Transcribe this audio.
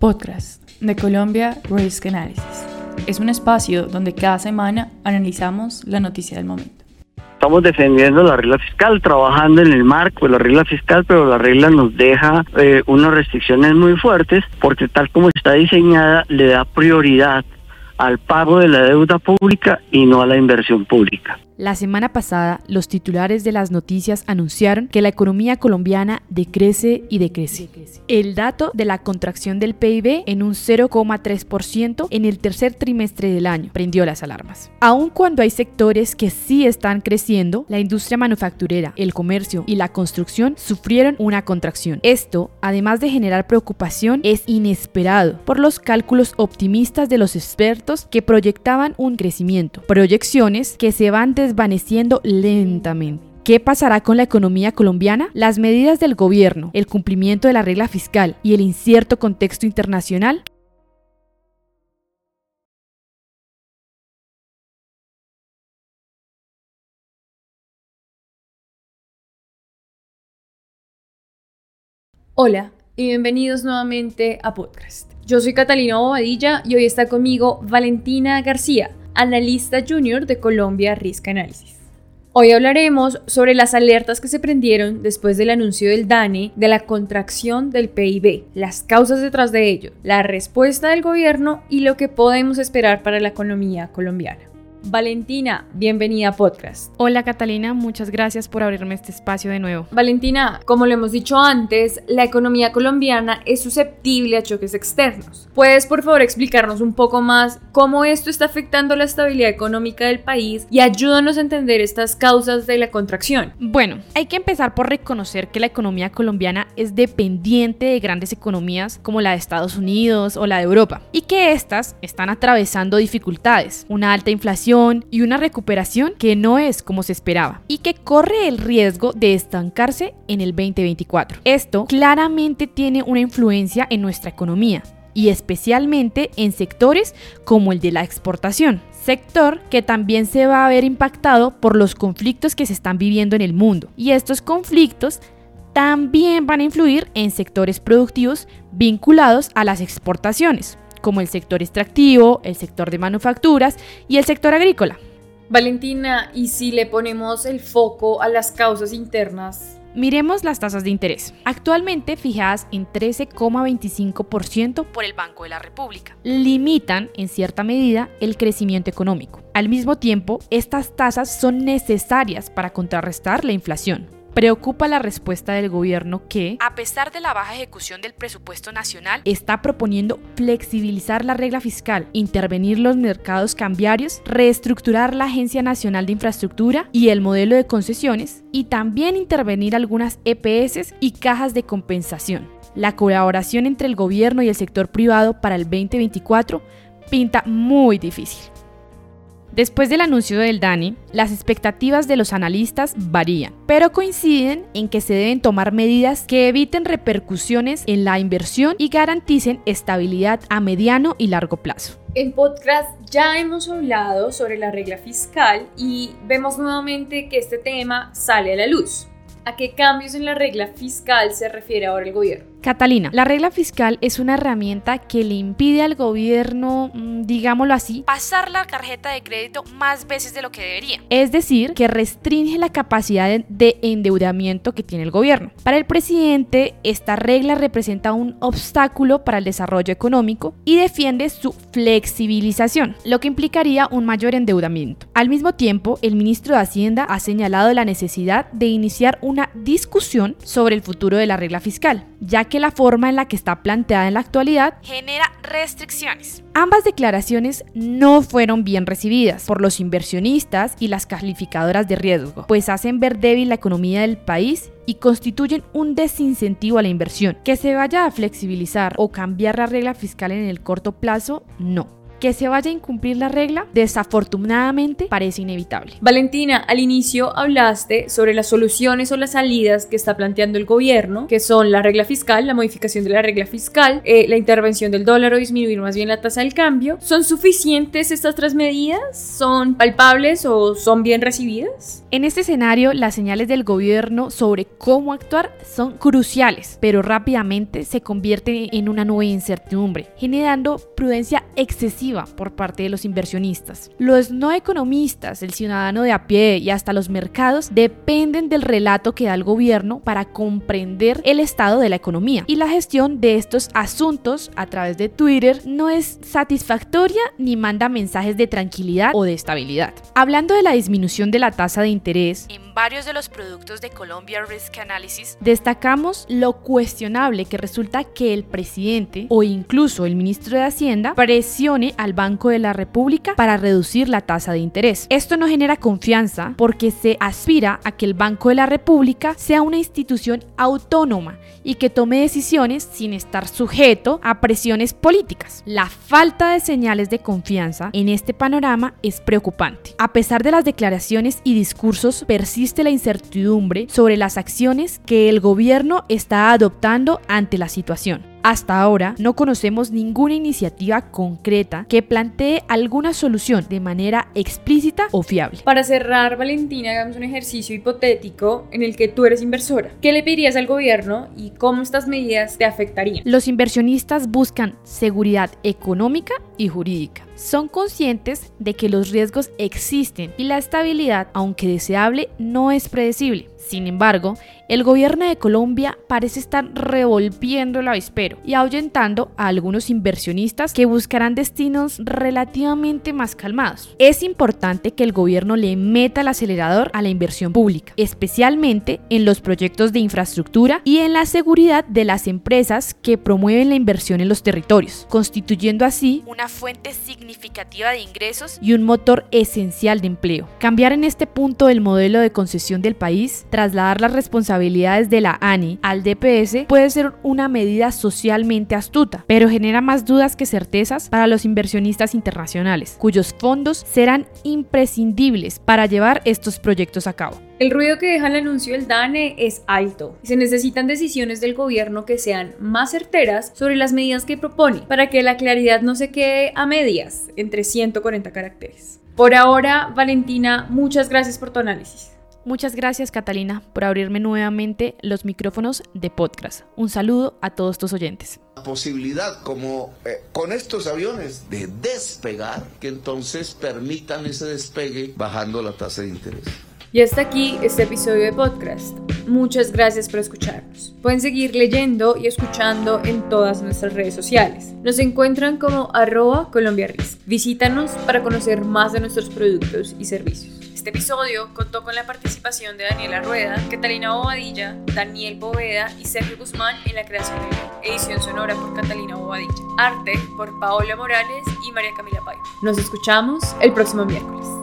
Podcast de Colombia Risk Analysis. Es un espacio donde cada semana analizamos la noticia del momento. Estamos defendiendo la regla fiscal, trabajando en el marco de la regla fiscal, pero la regla nos deja eh, unas restricciones muy fuertes porque tal como está diseñada le da prioridad al pago de la deuda pública y no a la inversión pública. La semana pasada, los titulares de las noticias anunciaron que la economía colombiana decrece y decrece. El dato de la contracción del PIB en un 0,3% en el tercer trimestre del año prendió las alarmas. Aun cuando hay sectores que sí están creciendo, la industria manufacturera, el comercio y la construcción sufrieron una contracción. Esto, además de generar preocupación, es inesperado por los cálculos optimistas de los expertos que proyectaban un crecimiento. Proyecciones que se van desde desvaneciendo lentamente. ¿Qué pasará con la economía colombiana? Las medidas del gobierno, el cumplimiento de la regla fiscal y el incierto contexto internacional Hola y bienvenidos nuevamente a Podcast. Yo soy Catalina Bobadilla y hoy está conmigo Valentina García, analista junior de Colombia Risk Analysis. Hoy hablaremos sobre las alertas que se prendieron después del anuncio del DANE de la contracción del PIB, las causas detrás de ello, la respuesta del gobierno y lo que podemos esperar para la economía colombiana. Valentina, bienvenida a Podcast. Hola Catalina, muchas gracias por abrirme este espacio de nuevo. Valentina, como lo hemos dicho antes, la economía colombiana es susceptible a choques externos. ¿Puedes por favor explicarnos un poco más cómo esto está afectando la estabilidad económica del país y ayúdanos a entender estas causas de la contracción? Bueno, hay que empezar por reconocer que la economía colombiana es dependiente de grandes economías como la de Estados Unidos o la de Europa y que éstas están atravesando dificultades, una alta inflación, y una recuperación que no es como se esperaba y que corre el riesgo de estancarse en el 2024. Esto claramente tiene una influencia en nuestra economía y especialmente en sectores como el de la exportación, sector que también se va a ver impactado por los conflictos que se están viviendo en el mundo. Y estos conflictos también van a influir en sectores productivos vinculados a las exportaciones como el sector extractivo, el sector de manufacturas y el sector agrícola. Valentina, ¿y si le ponemos el foco a las causas internas? Miremos las tasas de interés, actualmente fijadas en 13,25% por el Banco de la República. Limitan en cierta medida el crecimiento económico. Al mismo tiempo, estas tasas son necesarias para contrarrestar la inflación. Preocupa la respuesta del gobierno que, a pesar de la baja ejecución del presupuesto nacional, está proponiendo flexibilizar la regla fiscal, intervenir los mercados cambiarios, reestructurar la Agencia Nacional de Infraestructura y el modelo de concesiones, y también intervenir algunas EPS y cajas de compensación. La colaboración entre el gobierno y el sector privado para el 2024 pinta muy difícil. Después del anuncio del DANI, las expectativas de los analistas varían, pero coinciden en que se deben tomar medidas que eviten repercusiones en la inversión y garanticen estabilidad a mediano y largo plazo. En podcast ya hemos hablado sobre la regla fiscal y vemos nuevamente que este tema sale a la luz. ¿A qué cambios en la regla fiscal se refiere ahora el gobierno? Catalina, la regla fiscal es una herramienta que le impide al gobierno, mm, digámoslo así, pasar la tarjeta de crédito más veces de lo que debería. Es decir, que restringe la capacidad de endeudamiento que tiene el gobierno. Para el presidente, esta regla representa un obstáculo para el desarrollo económico y defiende su flexibilización, lo que implicaría un mayor endeudamiento. Al mismo tiempo, el ministro de Hacienda ha señalado la necesidad de iniciar una discusión sobre el futuro de la regla fiscal, ya que la forma en la que está planteada en la actualidad genera restricciones. Ambas declaraciones no fueron bien recibidas por los inversionistas y las calificadoras de riesgo, pues hacen ver débil la economía del país y constituyen un desincentivo a la inversión. Que se vaya a flexibilizar o cambiar la regla fiscal en el corto plazo, no. Que se vaya a incumplir la regla, desafortunadamente, parece inevitable. Valentina, al inicio hablaste sobre las soluciones o las salidas que está planteando el gobierno, que son la regla fiscal, la modificación de la regla fiscal, eh, la intervención del dólar o disminuir más bien la tasa del cambio. ¿Son suficientes estas tres medidas? ¿Son palpables o son bien recibidas? En este escenario, las señales del gobierno sobre cómo actuar son cruciales, pero rápidamente se convierten en una nueva incertidumbre, generando prudencia excesiva por parte de los inversionistas. Los no economistas, el ciudadano de a pie y hasta los mercados dependen del relato que da el gobierno para comprender el estado de la economía y la gestión de estos asuntos a través de Twitter no es satisfactoria ni manda mensajes de tranquilidad o de estabilidad. Hablando de la disminución de la tasa de interés en varios de los productos de Colombia Risk Analysis, destacamos lo cuestionable que resulta que el presidente o incluso el ministro de Hacienda presione al Banco de la República para reducir la tasa de interés. Esto no genera confianza porque se aspira a que el Banco de la República sea una institución autónoma y que tome decisiones sin estar sujeto a presiones políticas. La falta de señales de confianza en este panorama es preocupante. A pesar de las declaraciones y discursos, persiste la incertidumbre sobre las acciones que el gobierno está adoptando ante la situación. Hasta ahora no conocemos ninguna iniciativa concreta que plantee alguna solución de manera explícita o fiable. Para cerrar, Valentina, hagamos un ejercicio hipotético en el que tú eres inversora. ¿Qué le pedirías al gobierno y cómo estas medidas te afectarían? Los inversionistas buscan seguridad económica y jurídica. Son conscientes de que los riesgos existen y la estabilidad, aunque deseable, no es predecible. Sin embargo, el gobierno de Colombia parece estar revolviendo el avispero y ahuyentando a algunos inversionistas que buscarán destinos relativamente más calmados. Es importante que el gobierno le meta el acelerador a la inversión pública, especialmente en los proyectos de infraestructura y en la seguridad de las empresas que promueven la inversión en los territorios, constituyendo así una fuente significativa de ingresos y un motor esencial de empleo. Cambiar en este punto el modelo de concesión del país, trasladar las responsabilidades de la ANI al DPS puede ser una medida socialmente astuta, pero genera más dudas que certezas para los inversionistas internacionales, cuyos fondos serán imprescindibles para llevar estos proyectos a cabo. El ruido que deja el anuncio del DANE es alto y se necesitan decisiones del gobierno que sean más certeras sobre las medidas que propone para que la claridad no se quede a medias entre 140 caracteres. Por ahora, Valentina, muchas gracias por tu análisis. Muchas gracias Catalina por abrirme nuevamente los micrófonos de podcast. Un saludo a todos tus oyentes. Posibilidad como eh, con estos aviones de despegar que entonces permitan ese despegue bajando la tasa de interés. Y hasta aquí este episodio de podcast. Muchas gracias por escucharnos. Pueden seguir leyendo y escuchando en todas nuestras redes sociales. Nos encuentran como arroba Colombia Visítanos para conocer más de nuestros productos y servicios. Este episodio contó con la participación de Daniela Rueda, Catalina Bobadilla, Daniel Boveda y Sergio Guzmán en la creación de edición sonora por Catalina Bobadilla, arte por Paola Morales y María Camila Paiva. Nos escuchamos el próximo miércoles.